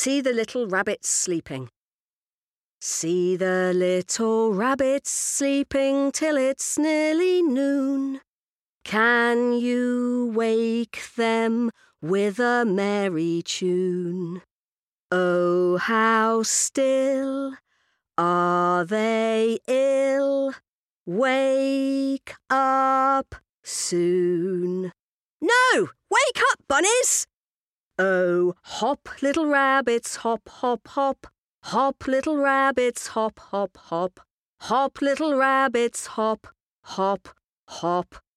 See the little rabbits sleeping. See the little rabbits sleeping till it's nearly noon. Can you wake them with a merry tune? Oh, how still are they ill? Wake up soon. No! Wake up, bunnies! Hop, little rabbits, hop, hop, hop. Hop, little rabbits, hop, hop, hop. Hop, little rabbits, hop, hop, hop.